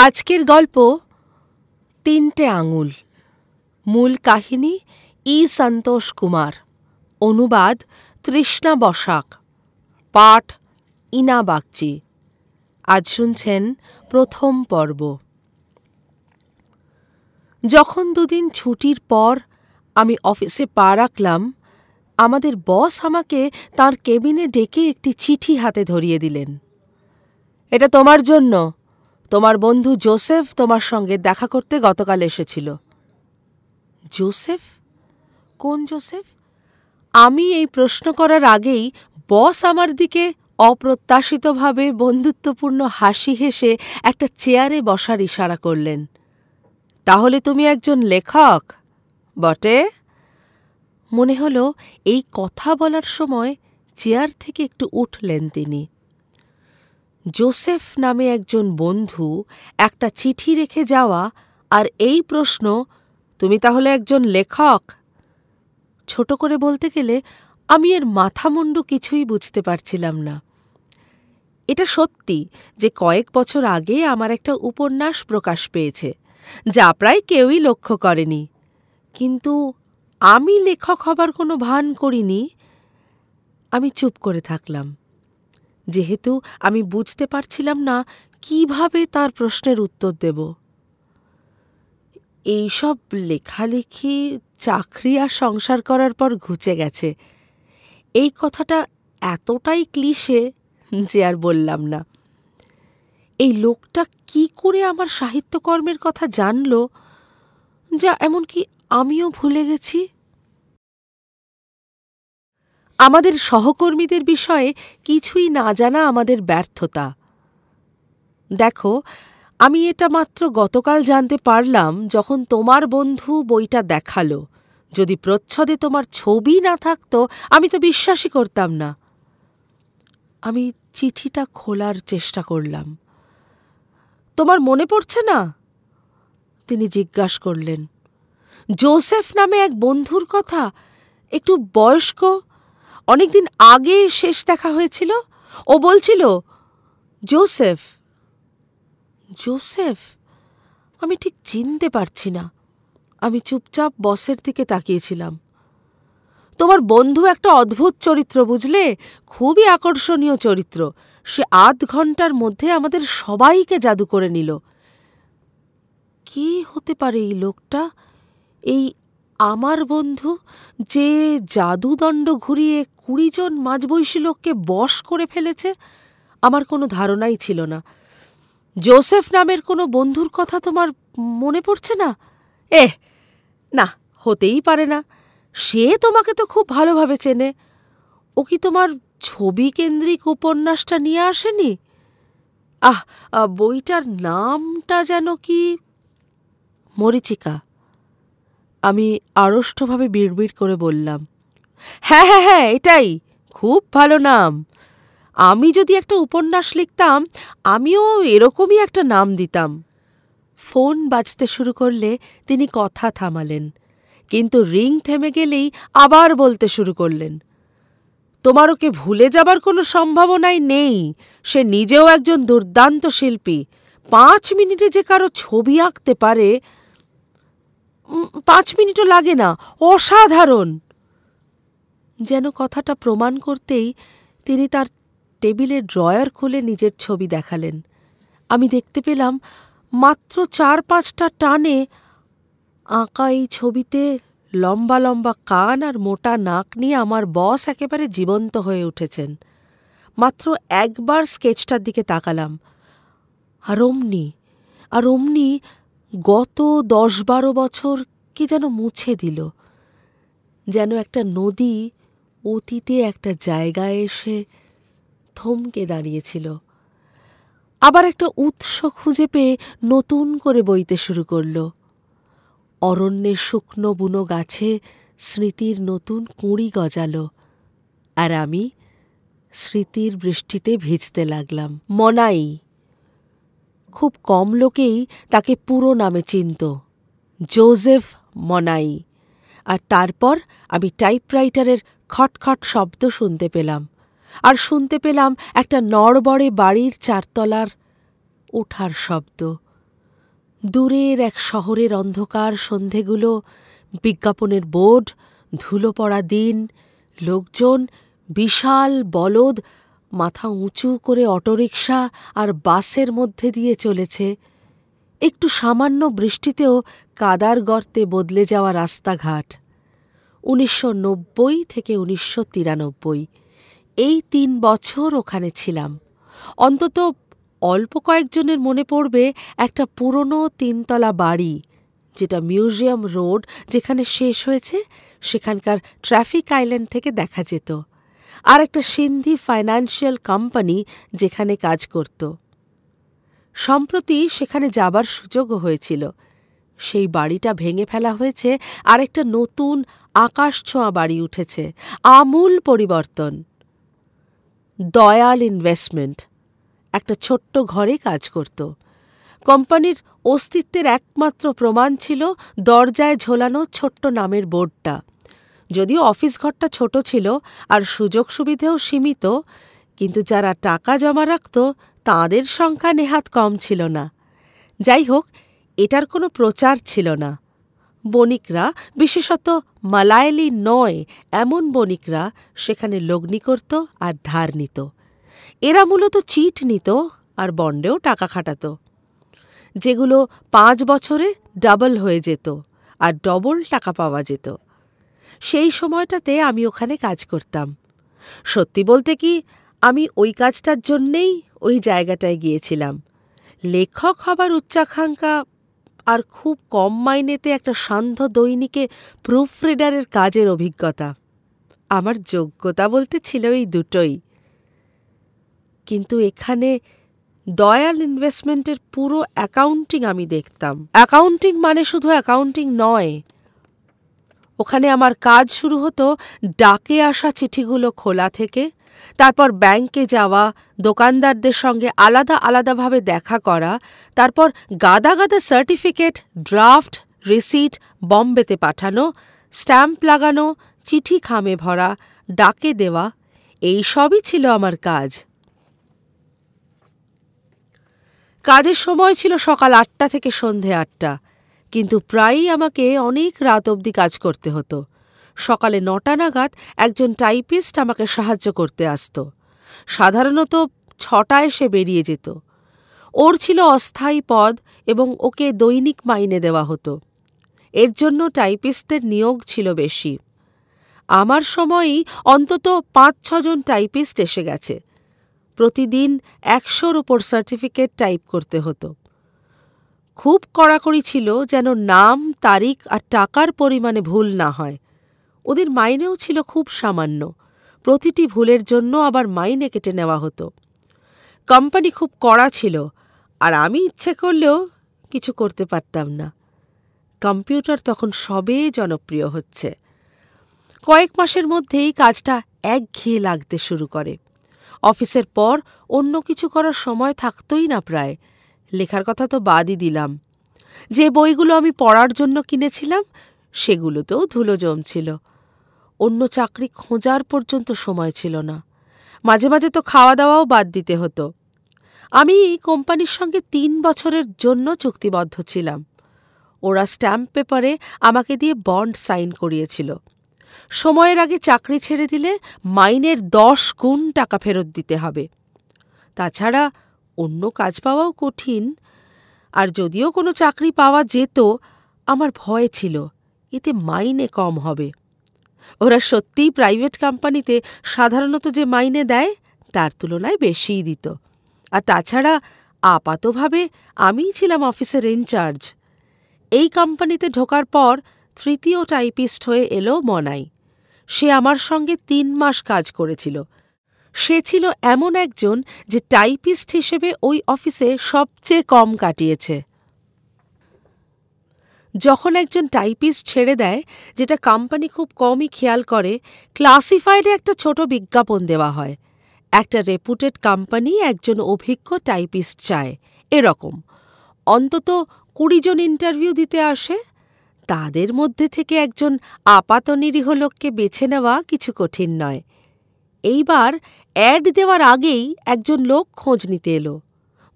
আজকের গল্প তিনটে আঙুল। মূল কাহিনী ই সন্তোষ কুমার। অনুবাদ তৃষ্ণা বসাক। পাঠ ইনা বাগচি। আজ শুনছেন প্রথম পর্ব। যখন দুদিন ছুটির পর আমি অফিসে পা রাখলাম, আমাদের বস আমাকে তার কেবিনে ডেকে একটি চিঠি হাতে ধরিয়ে দিলেন। এটা তোমার জন্য। তোমার বন্ধু জোসেফ তোমার সঙ্গে দেখা করতে গতকাল এসেছিল। জোসেফ? কোন জোসেফ? আমি এই প্রশ্ন করার আগেই বস আমার দিকে অপ্রত্যাশিতভাবে বন্ধুত্বপূর্ণ হাসি হেসে একটা চেয়ারে বসার ইশারা করলেন। তাহলে তুমি একজন লেখক? বটে। মনে হলো এই কথা বলার সময় চেয়ার থেকে একটু উঠলেন তিনি। জোসেফ নামে একজন বন্ধু একটা চিঠি রেখে যাওয়া আর এই প্রশ্ন, তুমি তাহলে একজন লেখক? ছোট করে বলতে গেলে আমি এর মাথামুন্ডু কিছুই বুঝতে পারছিলাম না। এটা সত্যি যে কয়েক বছর আগে আমার একটা উপন্যাস প্রকাশ পেয়েছে, যা প্রায় কেউই লক্ষ্য করেনি। কিন্তু আমি লেখক হবার কোনো ভান করিনি। আমি চুপ করে থাকলাম। যেহেতু আমি বুঝতে পারছিলাম না কীভাবে তার প্রশ্নের উত্তর দেব। এইসব লেখালেখি, চাকরি আর সংসার করার পর ঘুচে গেছে। এই কথাটা এতটাই ক্লিশে যে আর বললাম না। এই লোকটা কি করে আমার সাহিত্যকর্মের কথা জানল, যা এমনকি আমিও ভুলে গেছি? আমাদের সহকর্মীদের বিষয়ে কিছুই না জানা আমাদের ব্যর্থতা। দেখো, আমি এটা মাত্র গতকাল জানতে পারলাম যখন তোমার বন্ধু বইটা দেখাল। যদি প্রচ্ছদে তোমার ছবি না থাকতো, আমি তো বিশ্বাসই করতাম না। আমি চিঠিটা খোলার চেষ্টা করলাম। তোমার মনে পড়ছে না? তিনি জিজ্ঞাসা করলেন। জোসেফ নামে এক বন্ধুর কথা, একটু বয়স্ক অনেকদিন আগে শেষ দেখা হয়েছিল। ও বলছিল, জোসেফ জোসেফ, আমি ঠিক চিনতে পারছি না। আমি চুপচাপ বসের দিকে তাকিয়েছিলাম। তোমার বন্ধু একটা অদ্ভুত চরিত্র, বুঝলে? খুবই আকর্ষণীয় চরিত্র। সে আধ ঘণ্টার মধ্যে আমাদের সবাইকে জাদু করে নিল। কি হতে পারে এই লোকটা? এই আমার বন্ধু যে জাদুদণ্ড ঘুরিয়ে কুড়ি জন মাঝবয়সী লোককে বশ করে ফেলেছে, আমার কোনো ধারণাই ছিল না। জোসেফ নামের কোনো বন্ধুর কথা তোমার মনে পড়ছে না? এহ, না, হতেই পারে না। সে তোমাকে তো খুব ভালোভাবে চেনে। ও কি তোমার ছবি কেন্দ্রিক উপন্যাসটা নিয়ে আসেনি? আহ, বইটার নামটা যেন কি? মরিচিকা। আমি আড়ষ্টভাবে বিড়বিড় করে বললাম হ্যাঁ হ্যাঁ হ্যাঁ এটাই, খুব ভালো নাম। আমি যদি একটা উপন্যাস লিখতাম, আমিও এরকমই একটা নাম দিতাম। ফোন বাজতে শুরু করলে তিনি কথা থামালেন, কিন্তু রিং থেমে গেলেই আবার বলতে শুরু করলেন তোমার ওকে ভুলে যাবার কোনো সম্ভাবনাই নেই? সে নিজেও একজন দুর্দান্ত শিল্পী। পাঁচ মিনিটে যে কারও ছবি আঁকতে পারে পাঁচ মিনিটও লাগে না। অসাধারণ। যেন কথাটা প্রমাণ করতেই তিনি তার টেবিলের ড্রয়ার খুলে নিজের ছবি দেখালেন। আমি দেখতে পেলাম মাত্র চার পাঁচটা টানে আঁকা এই ছবিতে লম্বা লম্বা কান আর মোটা নাক নিয়ে আমার বস একেবারে জীবন্ত হয়ে উঠেছেন। মাত্র একবার স্কেচটার দিকে তাকালাম। আর অমনি আর অমনি গত দশ বারো বছর কি যেন মুছে দিল। যেন একটা নদী অতীতে একটা জায়গায় এসে থমকে দাঁড়িয়েছিল। আবার একটা উৎস খুঁজে পেয়ে নতুন করে বইতে শুরু করল। অরণ্যের শুকনো বুনো গাছে স্মৃতির নতুন কুঁড়ি গজাল। আর আমি স্মৃতির বৃষ্টিতে ভিজতে লাগলাম। মনাই, খুব কম লোকেই তাকে পুরো নামে চিনত। জোজেফ মনাই। আর তারপর আমি টাইপরাইটারের খটখট শব্দ শুনতে পেলাম। আর শুনতে পেলাম একটা নড়বড়ে বাড়ির চারতলার ওঠার শব্দ। দূরের এক শহরের অন্ধকার সন্ধেগুলো, বিজ্ঞাপনের বোর্ড ধুলো পড়া দিন, লোকজন, বিশাল বলদ, মাথা উঁচু করে অটোরিকশা আর বাসের মধ্যে দিয়ে চলেছে। একটু সামান্য বৃষ্টিতেও কাদার গর্তে বদলে যাওয়া রাস্তাঘাট। উনিশশো নব্বই থেকে উনিশশো তিরানব্বই। এই তিন বছর ওখানে ছিলাম। অন্তত অল্প কয়েকজনের মনে পড়বে একটা পুরনো তিনতলা বাড়ি, যেটা মিউজিয়াম রোড যেখানে শেষ হয়েছে, সেখানকার ট্রাফিক আইল্যান্ড থেকে দেখা যেত। আর একটা সিন্ধি ফাইন্যান্সিয়াল কোম্পানি যেখানে কাজ করত। সম্প্রতি সেখানে যাবার সুযোগও হয়েছিল। সেই বাড়িটা ভেঙে ফেলা হয়েছে আর একটা নতুন আকাশ ছোঁয়া বাড়ি উঠেছে। আমূল পরিবর্তন। দয়াল ইনভেস্টমেন্ট। একটা ছোট্ট ঘরে কাজ করত। কোম্পানির অস্তিত্বের একমাত্র প্রমাণ ছিল দরজায় ঝোলানো ছোট্ট নামের বোর্ডটা। যদিও অফিস ঘরটা ছোট ছিল আর সুযোগ সুবিধেও সীমিত, কিন্তু যারা টাকা জমা রাখত তাঁদের সংখ্যা নেহাত কম ছিল না। যাই হোক এটার কোনো প্রচার ছিল না। বণিকরা, বিশেষত মালায়ালি নয়, এমন বণিকরা সেখানে লগ্নি করত আর ধার নিত। এরা মূলত চিট নিত আর বন্ডেও টাকা খাটাত। যেগুলো পাঁচ বছরে ডাবল হয়ে যেত আর ডবল টাকা পাওয়া যেত। সেই সময়টাতে আমি ওখানে কাজ করতাম। সত্যি বলতে কি, আমি ওই কাজটার জন্যেই ওই জায়গাটায় গিয়েছিলাম। লেখক হবার উচ্চাকাঙ্ক্ষা আর খুব কম মাইনেতে একটা সান্ধ্য দৈনিকে প্রুফ রিডারের কাজের অভিজ্ঞতা। আমার যোগ্যতা বলতে ছিল এই দুটোই। কিন্তু এখানে দয়াল ইনভেস্টমেন্টের পুরো অ্যাকাউন্টিং আমি দেখতাম। অ্যাকাউন্টিং মানে শুধু অ্যাকাউন্টিং নয়। ওখানে আমার কাজ শুরু হতো ডাকে আসা চিঠিগুলো খোলা থেকে তারপর ব্যাংকে যাওয়া, দোকানদারদের সঙ্গে আলাদা আলাদাভাবে দেখা করা, তারপর গাদা গাদা সার্টিফিকেট ড্রাফট রিসিট বম্বেতে পাঠানো স্ট্যাম্প লাগানো, চিঠি খামে ভরা, ডাকে দেওয়া, এই সবই ছিল আমার কাজ। কাজের সময় ছিল সকাল আটটা থেকে সন্ধে আটটা, কিন্তু প্রায়ই আমাকে অনেক রাত অবধি কাজ করতে হতো। সকালে নটা নাগাদ একজন টাইপিস্ট আমাকে সাহায্য করতে আসত। সাধারণত ছটায় সে বেরিয়ে যেত। ওর ছিল অস্থায়ী পদ এবং ওকে দৈনিক মাইনে দেওয়া হতো। এর জন্য টাইপিস্টদের নিয়োগ ছিল বেশি। আমার সময়ই অন্তত পাঁচ ছজন টাইপিস্ট এসে গেছে। প্রতিদিন একশোর ওপর সার্টিফিকেট টাইপ করতে হতো। খুব কড়াকড়ি ছিল যেন নাম, তারিখ আর টাকার পরিমাণে ভুল না হয়। ওদের মাইনেও ছিল খুব সামান্য। প্রতিটি ভুলের জন্য আবার মাইনে কেটে নেওয়া হতো। কোম্পানি খুব কড়া ছিল, আর আমি ইচ্ছে করলেও কিছু করতে পারতাম না। কম্পিউটার তখন সবে জনপ্রিয় হচ্ছে। কয়েক মাসের মধ্যেই কাজটা একঘেয়ে লাগতে শুরু করে। অফিসের পর অন্য কিছু করার সময় থাকতই না প্রায়। লেখার কথা তো বাদই দিলাম। যে বইগুলো আমি পড়ার জন্য কিনেছিলাম, সেগুলোতেও ধুলো জমছিল। অন্য চাকরি খোঁজার পর্যন্ত সময় ছিল না। মাঝে মাঝে তো খাওয়া দাওয়াও বাদ দিতে হতো। আমি কোম্পানির সঙ্গে তিন বছরের জন্য চুক্তিবদ্ধ ছিলাম। ওরা স্ট্যাম্প পেপারে আমাকে দিয়ে বন্ড সাইন করিয়েছিল। সময়ের আগে চাকরি ছেড়ে দিলে মাইনের দশ গুণ টাকা ফেরত দিতে হবে। তাছাড়া অন্য কাজ পাওয়াও কঠিন। আর যদিও কোনো চাকরি পাওয়া যেত, আমার ভয় ছিল, এতে মাইনে কম হবে। ওরা সত্যিই প্রাইভেট কোম্পানিতে সাধারণত যে মাইনে দেয়, তার তুলনায় বেশিই দিত। আর তাছাড়া আপাতভাবে আমিই ছিলাম অফিসের ইনচার্জ। এই কোম্পানিতে ঢোকার পর তৃতীয় টাইপিস্ট হয়ে এলো মনাই। সে আমার সঙ্গে তিন মাস কাজ করেছিল। সে ছিল এমন একজন যে টাইপিস্ট হিসেবে ওই অফিসে সবচেয়ে কম কাটিয়েছে। যখন একজন টাইপিস্ট ছেড়ে দেয়, যেটা কোম্পানি খুব কমই খেয়াল করে ক্লাসিফাইডে একটা ছোট বিজ্ঞাপন দেওয়া হয়। একটা রেপুটেড কোম্পানি একজন অভিজ্ঞ টাইপিস্ট চায়। এরকম। অন্তত কুড়ি জন ইন্টারভিউ দিতে আসে। তাদের মধ্যে থেকে একজন আপাত নিরীহ লোককে বেছে নেওয়া কিছু কঠিন নয়। এইবার অ্যাড দেওয়ার আগেই একজন লোক খোঁজ নিতে এলো।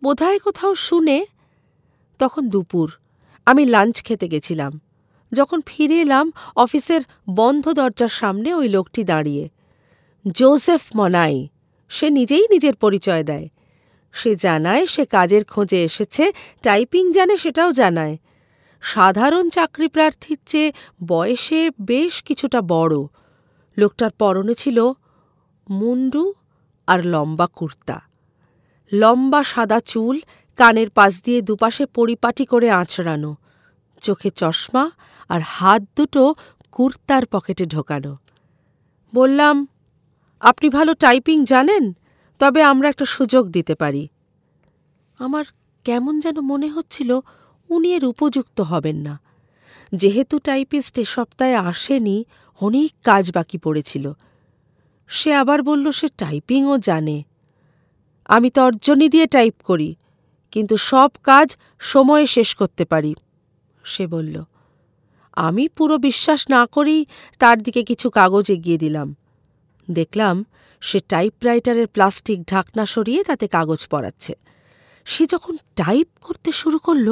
বোধহয় কোথাও শুনে, তখন দুপুর। আমি লাঞ্চ খেতে গেছিলাম। যখন ফিরে এলাম, অফিসের বন্ধ দরজার সামনে ওই লোকটি দাঁড়িয়ে। জোসেফ মনাই, সে নিজেই নিজের পরিচয় দেয়। সে জানায় সে কাজের খোঁজে এসেছে, টাইপিং জানে সেটাও জানায়। সাধারণ চাকরি প্রার্থীর চেয়ে বয়সে বেশ কিছুটা বড়। লোকটার পরনে ছিল মুন্ডু আর লম্বা কুর্তা। লম্বা সাদা চুল কানের পাশ দিয়ে দুপাশে পরিপাটি করে আঁচড়ানো, চোখে চশমা আর হাত দুটো কুর্তার পকেটে ঢোকানো। বললাম, আপনি ভালো টাইপিং জানেন, তবে আমরা একটা সুযোগ দিতে পারি। আমার কেমন যেন মনে হচ্ছিল উনি এর উপযুক্ত হবেন না। যেহেতু টাইপিস্ট এ সপ্তাহে আসেনি, অনেক কাজ বাকি পড়েছিল। সে আবার বলল, সে টাইপিংও জানে। আমি তর্জনী দিয়ে টাইপ করি কিন্তু সব কাজ সময়ে শেষ করতে পারি। সে বলল, আমি পুরো বিশ্বাস না করেই তার দিকে কিছু কাগজ এগিয়ে দিলাম। দেখলাম সে টাইপরাইটারের প্লাস্টিক ঢাকনা সরিয়ে তাতে কাগজ পড়াচ্ছে সে যখন টাইপ করতে শুরু করল,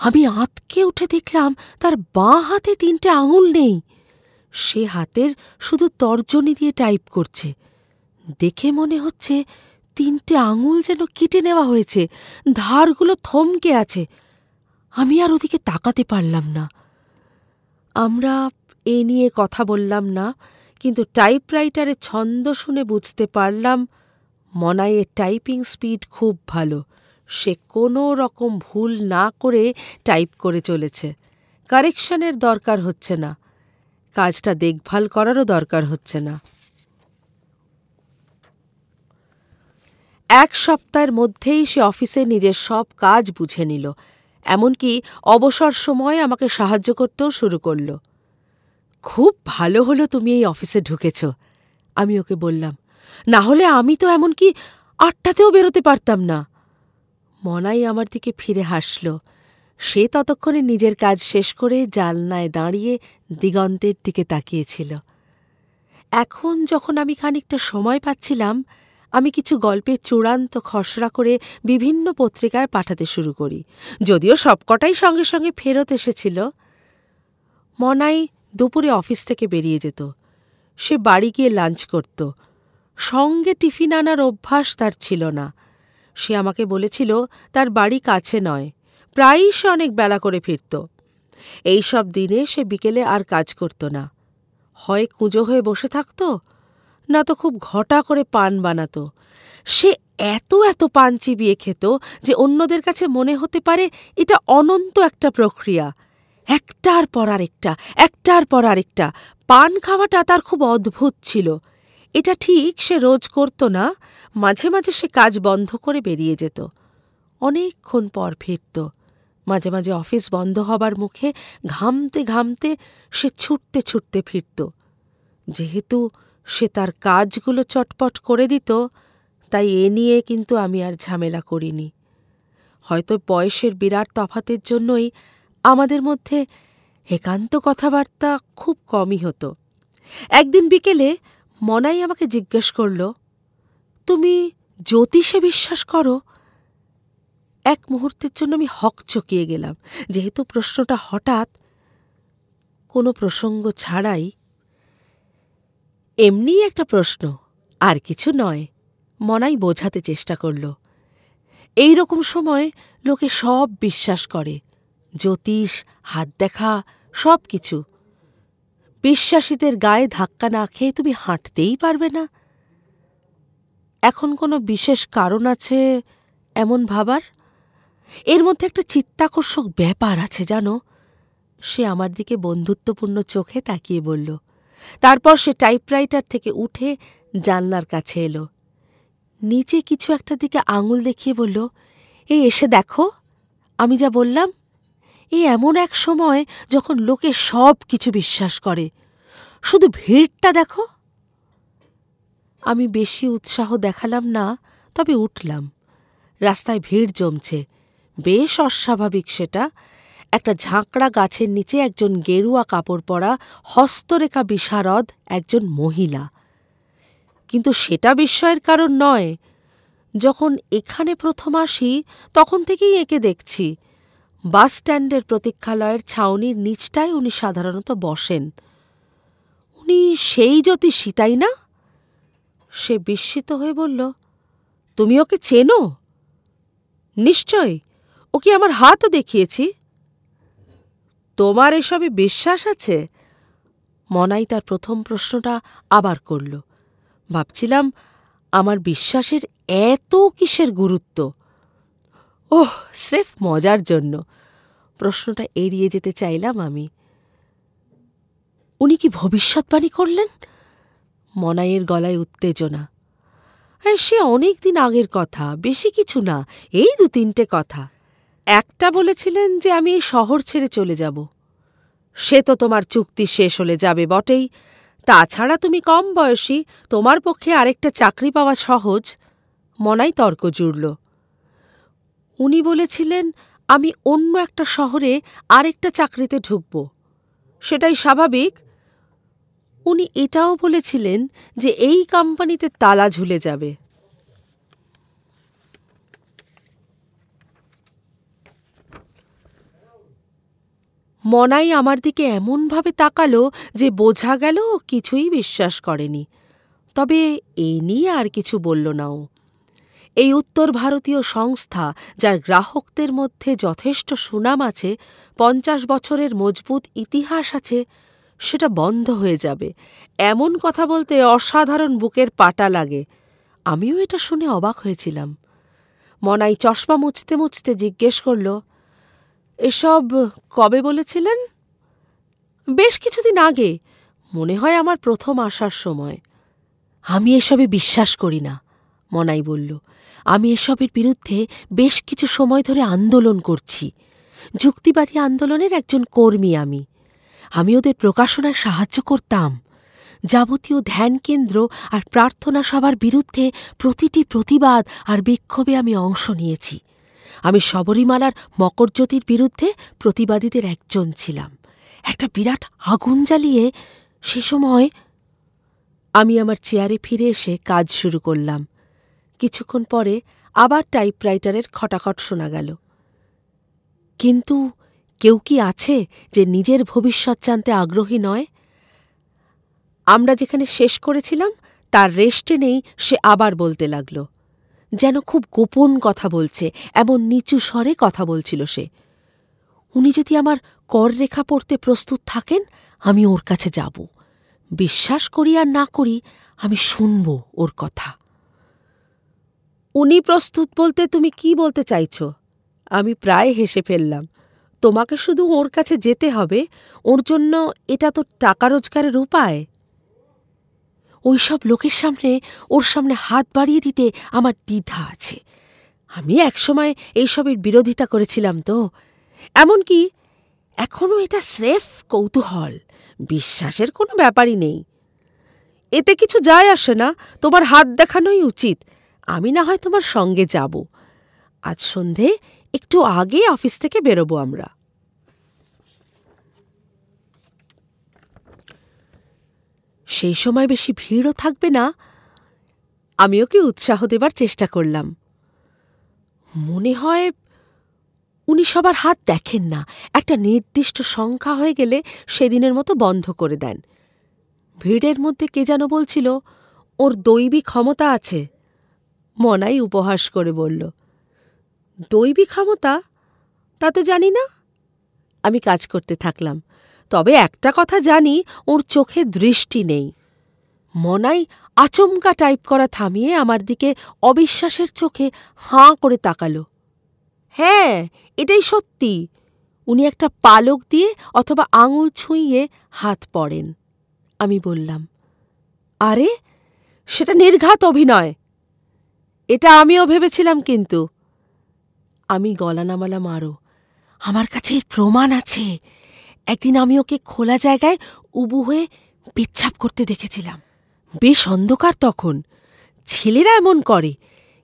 আমি আঁতকে উঠে দেখলাম তার বাঁ হাতে তিনটে আঙুল নেই। সে হাতের শুধু তর্জনী দিয়ে টাইপ করছে। দেখে মনে হচ্ছে তিনটে আঙুল যেন কেটে নেওয়া হয়েছে। ধারগুলো থমকে আছে। আমি আর ওদিকে তাকাতে পারলাম না। আমরা এ নিয়ে কথা বললাম না, কিন্তু টাইপরাইটারের ছন্দ শুনে বুঝতে পারলাম, মনাইয়ের টাইপিং স্পিড খুব ভালো। সে কোনো রকম ভুল না করে টাইপ করে চলেছে। কারেকশনের দরকার হচ্ছে না। কাজটা দেখভাল করারও দরকার হচ্ছে না। এক সপ্তাহের মধ্যেই সে অফিসে নিজের সব কাজ বুঝে নিল, এমনকি অবসর সময় আমাকে সাহায্য করতেও শুরু করল। খুব ভালো হলো তুমি এই অফিসে ঢুকেছ আমি ওকে বললাম। না হলে আমি তো এমনকি আটটাতেও বেরোতে পারতাম না মনাই আমার দিকে ফিরে হাসল। সে ততক্ষণে নিজের কাজ শেষ করে জালনায় দাঁড়িয়ে দিগন্তের দিকে তাকিয়েছিল। এখন যখন আমি খানিকটা সময় পাচ্ছিলাম আমি কিছু গল্পের চূড়ান্ত খসড়া করে বিভিন্ন পত্রিকায় পাঠাতে শুরু করি। যদিও সবকটাই সঙ্গে সঙ্গে ফেরত এসেছিল। মনাই দুপুরে অফিস থেকে বেরিয়ে যেত। সে বাড়ি গিয়ে লাঞ্চ করত। সঙ্গে টিফিন আনার অভ্যাস তার ছিল না। সে আমাকে বলেছিল, তার বাড়ি কাছে নয়। প্রায়ই সে অনেক বেলা করে ফিরত। এইসব দিনে সে বিকেলে আর কাজ করত না। হয় কুঁজো হয়ে বসে থাকত না তো খুব ঘটা করে পান বানাত। সে এত এত পান চিবিয়ে খেত যে অন্যদের কাছে মনে হতে পারে এটা অনন্ত একটা প্রক্রিয়া। একটার পর আরেকটা, একটার পর আরেকটা। পান খাওয়াটা তার খুব অদ্ভুত ছিল। এটা ঠিক সে রোজ করত না, মাঝে মাঝে সে কাজ বন্ধ করে বেরিয়ে যেত। অনেকক্ষণ পর ফিরত। মাঝে মাঝে অফিস বন্ধ হবার মুখে ঘামতে ঘামতে সে ছুটতে ছুটতে ফিরত। যেহেতু সে তার কাজগুলো চটপট করে দিত, তাই এ নিয়ে কিন্তু আমি আর ঝামেলা করিনি। হয়তো বয়সের বিরাট তফাতের জন্যই আমাদের মধ্যে একান্ত কথাবার্তা খুব কমই হতো। একদিন বিকেলে মনাই আমাকে জিজ্ঞেস করল, তুমি জ্যোতিষে বিশ্বাস করো? এক মুহূর্তের জন্য আমি হক চকিয়ে গেলাম, যেহেতু প্রশ্নটা হঠাৎ কোনো প্রসঙ্গ ছাড়াই এমনি একটা প্রশ্ন, আর কিছু নয়, মনাই বোঝাতে চেষ্টা করল। এই রকম সময় লোকে সব বিশ্বাস করে, জ্যোতিষ, হাত দেখা, সব কিছু। বিশ্বাসীদের গায়ে ধাক্কা না খেয়ে তুমি হাঁটতেই পারবে না। এখন কোনো বিশেষ কারণ আছে এমন ভাবার? এর মধ্যে একটা চিত্তাকর্ষক ব্যাপার আছে, জানো? সে আমার দিকে বন্ধুত্বপূর্ণ চোখে তাকিয়ে বলল তারপর সে টাইপরাইটার থেকে উঠে জানলার কাছে এলো। নিচে কিছু একটা দিকে আঙুল দেখিয়ে বলল, এই এসে দেখো, আমি যা বললাম, এই এমন এক সময় যখন লোকে সব কিছু বিশ্বাস করে। শুধু ভিড়টা দেখো। আমি বেশি উৎসাহ দেখালাম না, তবে উঠলাম। রাস্তায় ভিড় জমছে। বেশ অস্বাভাবিক সেটা। একটা ঝাঁকড়া গাছের নিচে একজন গেরুয়া কাপড় পরা হস্তরেখা বিশারদ একজন মহিলা। কিন্তু সেটা বিস্ময়ের কারণ নয়। যখন এখানে প্রথম আসি, তখন থেকেই একে দেখছি। বাস স্ট্যান্ডের প্রতীক্ষালয়ের ছাউনির নিচটায় উনি সাধারণত বসেন। উনি সেই জ্যোতিষী, তাই না? সে বিস্মিত হয়ে বলল, তুমি ওকে চেনো? নিশ্চয়। ও কি আমার হাতও দেখিয়েছি। তোমার এসবে বিশ্বাস আছে? মনাই তার প্রথম প্রশ্নটা আবার করল। ভাবছিলাম, আমার বিশ্বাসের এত কিসের গুরুত্ব? ওহ, স্রেফ মজার জন্য। প্রশ্নটা এড়িয়ে যেতে চাইলাম আমি। উনি কি ভবিষ্যৎবাণী করলেন? মনাইয়ের গলায় উত্তেজনা। সে অনেক দিন আগের কথা, বেশি কিছু না, এই দু তিনটে কথা। একটা বলেছিলেন যে আমি এই শহর ছেড়ে চলে যাব। সে তো তোমার চুক্তি শেষ হলে যাবে বটেই। তাছাড়া তুমি কম বয়সী, তোমার পক্ষে আরেকটা চাকরি পাওয়া সহজ। মনাই তর্ক জুড়ল। উনি বলেছিলেন, আমি অন্য একটা শহরে আরেকটা চাকরিতে ঢুকব। সেটাই স্বাভাবিক? উনি এটাও বলেছিলেন যে এই কোম্পানিতে তালা ঝুলে যাবে। মনাই আমার দিকে এমনভাবে তাকালো যে বোঝা গেল কিছুই বিশ্বাস করেনি। তবে এই নিয়ে আর কিছু বলল না ও। এই উত্তর ভারতীয় সংস্থা, যার গ্রাহকদের মধ্যে যথেষ্ট সুনাম আছে, পঞ্চাশ বছরের মজবুত ইতিহাস আছে, সেটা বন্ধ হয়ে যাবে। এমন কথা বলতে অসাধারণ বুকের পাটা লাগে। আমিও এটা শুনে অবাক হয়েছিলাম। মনাই চশমা মুছতে মুছতে জিজ্ঞেস করল এসব কবে বলেছিলেন? বেশ কিছুদিন আগে। মনে হয় আমার প্রথম আসার সময়। আমি এসবে বিশ্বাস করি না, মনাই বলল। আমি এসবের বিরুদ্ধে বেশ কিছু সময় ধরে আন্দোলন করছি। যুক্তিবাদী আন্দোলনের একজন কর্মী আমি। আমি ওদের প্রকাশনায় সাহায্য করতাম। যাবতীয় ধ্যান কেন্দ্র আর প্রার্থনা সভার বিরুদ্ধে প্রতিটি প্রতিবাদ আর বিক্ষোভে আমি অংশ নিয়েছি। আমি শবরীমালার মকরজ্যোতির বিরুদ্ধে প্রতিবাদীদের একজন ছিলাম। একটা বিরাট আগুন জ্বালিয়ে সে সময় আমি আমার চেয়ারে ফিরে এসে কাজ শুরু করলাম। কিছুক্ষণ পরে আবার টাইপরাইটারের খটাখট শোনা গেল। কিন্তু কেউ কি আছে যে নিজের ভবিষ্যৎ জানতে আগ্রহী নয়? আমরা যেখানে শেষ করেছিলাম, তার রেস্টে নেই সে আবার বলতে লাগল। যেন খুব গোপন কথা বলছে, এমন নিচু স্বরে কথা বলছিল সে। উনি যদি আমার কর রেখা পড়তে প্রস্তুত থাকেন, আমি ওর কাছে যাব। বিশ্বাস করি আর না করি, আমি শুনব ওর কথা। উনি প্রস্তুত বলতে তুমি কি বলতে চাইছ? আমি প্রায় হেসে ফেললাম। তোমাকে শুধু ওর কাছে যেতে হবে, ওর জন্য এটা তো টাকা রোজগারের উপায়। ওইসব লোকের সামনে, ওর সামনে হাত বাড়িয়ে দিতে আমার দ্বিধা আছে। আমি একসময় এইসবের বিরোধিতা করেছিলাম তো। এমনকি এখনও এটা স্রেফ কৌতূহল, বিশ্বাসের কোনো ব্যাপারই নেই। এতে কিছু যায় আসে না, তোমার হাত দেখানোই উচিত। আমি না হয় তোমার সঙ্গে যাব। আজ সন্ধে, একটু আগে অফিস থেকে বেরোবো আমরা। সেই সময় বেশি ভিড়ও থাকবে না। আমি ওকে উৎসাহ দেবার চেষ্টা করলাম। মনে হয় উনি সবার হাত দেখেন না। একটা নির্দিষ্ট সংখ্যা হয়ে গেলে সেদিনের মতো বন্ধ করে দেন। ভিড়ের মধ্যে কে যেন বলছিল, ওর দৈবী ক্ষমতা আছে। মনাই উপহাস করে বলল দৈবী ক্ষমতা? তা তো জানি না। আমি কাজ করতে থাকলাম। তবে একটা কথা জানি, ওর চোখে দৃষ্টি নেই। মনাই আচমকা টাইপ করা থামিয়ে আমার দিকে অবিশ্বাসের চোখে হাঁ করে তাকালো। হ্যাঁ এটাই সত্যি। উনি একটা পালক দিয়ে অথবা আঙুল ছুঁইয়ে হাত পড়েন। আমি বললাম, আরে, সেটা নির্ঘাত অভিনয়। এটা আমিও ভেবেছিলাম কিন্তু। আমি গলা নামালাম আরও আমার কাছে প্রমাণ আছে। একদিন আমি ওকে খোলা জায়গায় উবু হয়ে পেচ্ছাপ করতে দেখেছিলাম। বেশ অন্ধকার তখন। ছেলেরা এমন করে,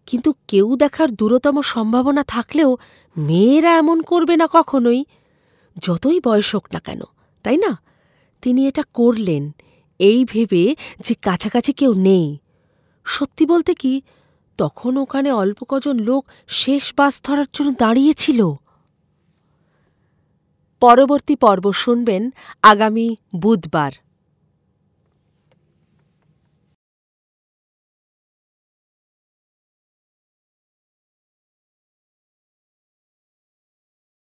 কিন্তু কেউ দেখার দূরতম সম্ভাবনা থাকলেও মেয়েরা এমন করবে না কখনোই। যতই বয়স হোক না কেন, তাই না? তিনি এটা করলেন, এই ভেবে যে কাছাকাছি কেউ নেই। সত্যি বলতে কি, তখন ওখানে অল্প কজন লোক শেষ বাস ধরার জন্য দাঁড়িয়েছিল পরবর্তী পর্ব শুনবেন আগামী বুধবার।